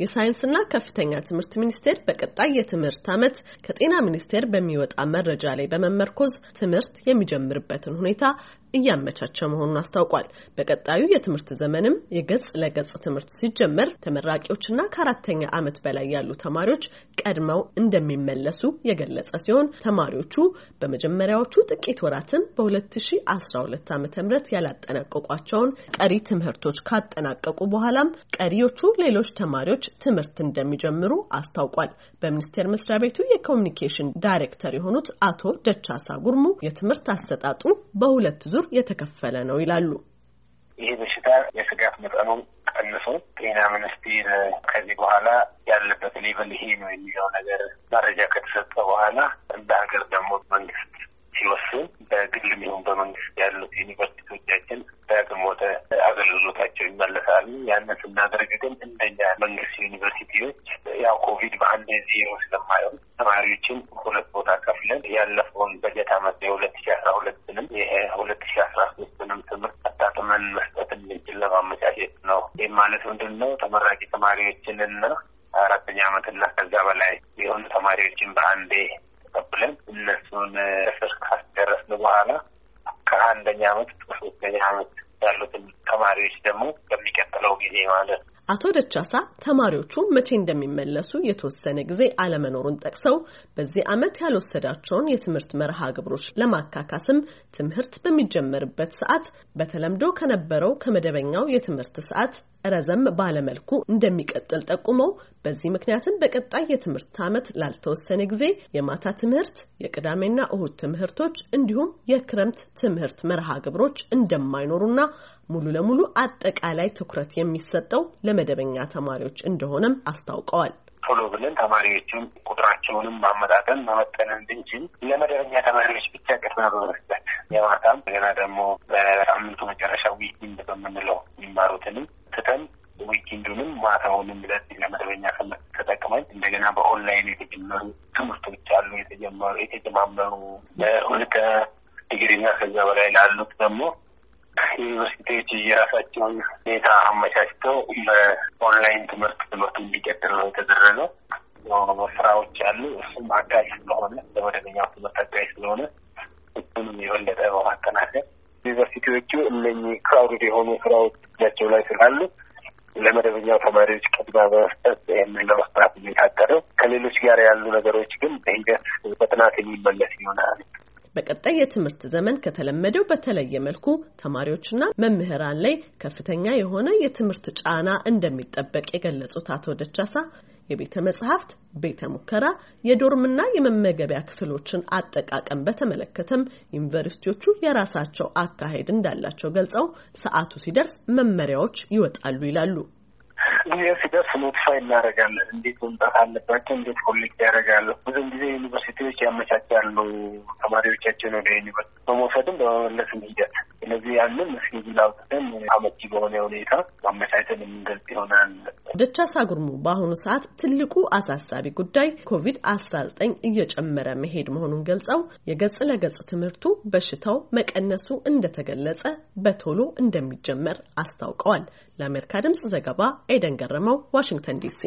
የሳይንስና ከፍተኛ ትምህርት ሚኒስቴር በቀጣይ የትምህርት ዓመት ከጤና ሚኒስቴር በሚወጣ መረጃ ላይ በመመርኮዝ ትምህርት የሚጀምርበትን ሁኔታ እያመቻቸ መሆኑን አስታውቋል። በቀጣዩ የትምህርት ዘመንም የገጽ ለገጽ ትምህርት ሲጀመር ተመራቂዎችና ከአራተኛ ዓመት በላይ ያሉ ተማሪዎች ቀድመው እንደሚመለሱ የገለጸ ሲሆን ተማሪዎቹ በመጀመሪያዎቹ ጥቂት ወራትም በ2012 ዓ ም ያላጠናቀቋቸውን ቀሪ ትምህርቶች ካጠናቀቁ በኋላም ቀሪዎቹ ሌሎች ተማሪዎች ትምህርት እንደሚጀምሩ አስታውቋል። በሚኒስቴር መስሪያ ቤቱ የኮሚኒኬሽን ዳይሬክተር የሆኑት አቶ ደቻሳ ጉርሙ የትምህርት አሰጣጡ በሁለት ዙር የተከፈለ ነው ይላሉ። ይህ በሽታ የስጋት መጠኑ ቀንሶ ጤና ሚኒስቴር ከዚህ በኋላ ያለበት ሌቨል ይሄ ነው የሚለው ነገር መረጃ ከተሰጠ በኋላ እንደ ሀገር ደግሞ መንግስት ሲወስን በግልም ይሁን በመንግስት ያሉት ዩኒቨርሲቲዎቻችን ዳግም ወደ አገልግሎታቸው ይመለሳሉ። ያንን ስናደርግ ግን እንደኛ መንግስት ዩኒቨርሲቲዎች ያው ኮቪድ በአንድ ዜሮ ስለማይሆን ተማሪዎችን ሁለት ቦታ ከፍለን ያለፈውን በጀት አመት የሁለት ሺ አስራ ሁለትንም ይሄ ሁለት ሺ አስራ ሶስትንም ትምህርት አጣጥመን መስጠት እንችል ለማመቻቸት ነው። ይህም ማለት ምንድን ነው? ተመራቂ ተማሪዎችንና አራተኛ አመትና ከዛ በላይ የሆኑ ተማሪዎችን በአንዴ ተቀብለን እነሱን ስር ካስደረስን በኋላ ከአንደኛ አመት እስከ ሶስተኛ ያሉትን ተማሪዎች ደግሞ በሚቀጥለው ጊዜ ማለት ነው። አቶ ደቻሳ ተማሪዎቹ መቼ እንደሚመለሱ የተወሰነ ጊዜ አለመኖሩን ጠቅሰው በዚህ ዓመት ያልወሰዳቸውን የትምህርት መርሃ ግብሮች ለማካካስም ትምህርት በሚጀመርበት ሰዓት በተለምዶ ከነበረው ከመደበኛው የትምህርት ሰዓት ረዘም ባለመልኩ እንደሚቀጥል ጠቁመው በዚህ ምክንያትም በቀጣይ የትምህርት ዓመት ላልተወሰነ ጊዜ የማታ ትምህርት፣ የቅዳሜና እሁድ ትምህርቶች እንዲሁም የክረምት ትምህርት መርሃ ግብሮች እንደማይኖሩና ሙሉ ለሙሉ አጠቃላይ ትኩረት የሚሰጠው ለመደበኛ ተማሪዎች እንደሆነም አስታውቀዋል። ቶሎ ብለን ተማሪዎችን ቁጥራቸውንም ማመጣጠን መመጠን እንድንችል ለመደበኛ ተማሪዎች ብቻ ቅድሚያ በመስጠት የማታም ገና ደግሞ በሳምንቱ መጨረሻ weekend በምንለው የሚማሩትንም ትተን weekend ኡንም ማታውንም ለዚህ ለመደበኛ ተጠቅመን እንደገና በኦንላይን የተጀመሩ ትምህርቶች አሉ። የተጀመሩ የተጀማመሩ ለሁለተኛ ዲግሪና ከዛ በላይ ላሉት ደግሞ ዩኒቨርሲቲዎች የራሳቸውን ሁኔታ አመቻችተው በኦንላይን ትምህርት ትምህርቱ እንዲቀጥል ነው የተደረገው። ስራዎች አሉ። እሱም አጋዥ ስለሆነ ለመደበኛው ትምህርት አጋዥ ስለሆነ እሱንም የበለጠ በማጠናከር ዩኒቨርሲቲዎቹ እነኚህ ክራውድድ የሆኑ ስራዎች እጃቸው ላይ ስላሉ ለመደበኛው ተማሪዎች ቅድሚያ በመስጠት ይህንን ለመስራት የሚታቀደው ከሌሎች ጋር ያሉ ነገሮች ግን በሂደት በጥናት የሚመለስ ይሆናል። በቀጣይ የትምህርት ዘመን ከተለመደው በተለየ መልኩ ተማሪዎችና መምህራን ላይ ከፍተኛ የሆነ የትምህርት ጫና እንደሚጠበቅ የገለጹት አቶ ደቻሳ የቤተ መጽሐፍት፣ ቤተ ሙከራ፣ የ dorm ና የመመገቢያ ክፍሎችን አጠቃቀም በተመለከተም ዩኒቨርሲቲዎቹ የራሳቸው አካሄድ እንዳላቸው ገልጸው ሰዓቱ ሲደርስ መመሪያዎች ይወጣሉ ይላሉ። ጊዜ ሲደርስ notify እናደርጋለን። እንዴት መምጣት አለባቸው፣ እንዴት collect ያደርጋሉ። ብዙም ጊዜ ዩኒቨርሲቲዎች ያመቻቻሉ ተማሪዎቻቸውን ወደ ዩኒቨርሲቲ በመውሰድም በመመለስም ሂደት። ስለዚህ ያንን schedule አውጥተን አመቺ በሆነ ሁኔታ ማመቻቸን የምንገልጽ ይሆናል። ደቻሳ ጉርሙ በአሁኑ ሰዓት ትልቁ አሳሳቢ ጉዳይ ኮቪድ አስራ ዘጠኝ እየጨመረ መሄድ መሆኑን ገልጸው የገጽ ለገጽ ትምህርቱ በሽታው መቀነሱ እንደተገለጸ በቶሎ እንደሚጀመር አስታውቀዋል። ለአሜሪካ ድምጽ ዘገባ ኤደን ገረመው፣ ዋሽንግተን ዲሲ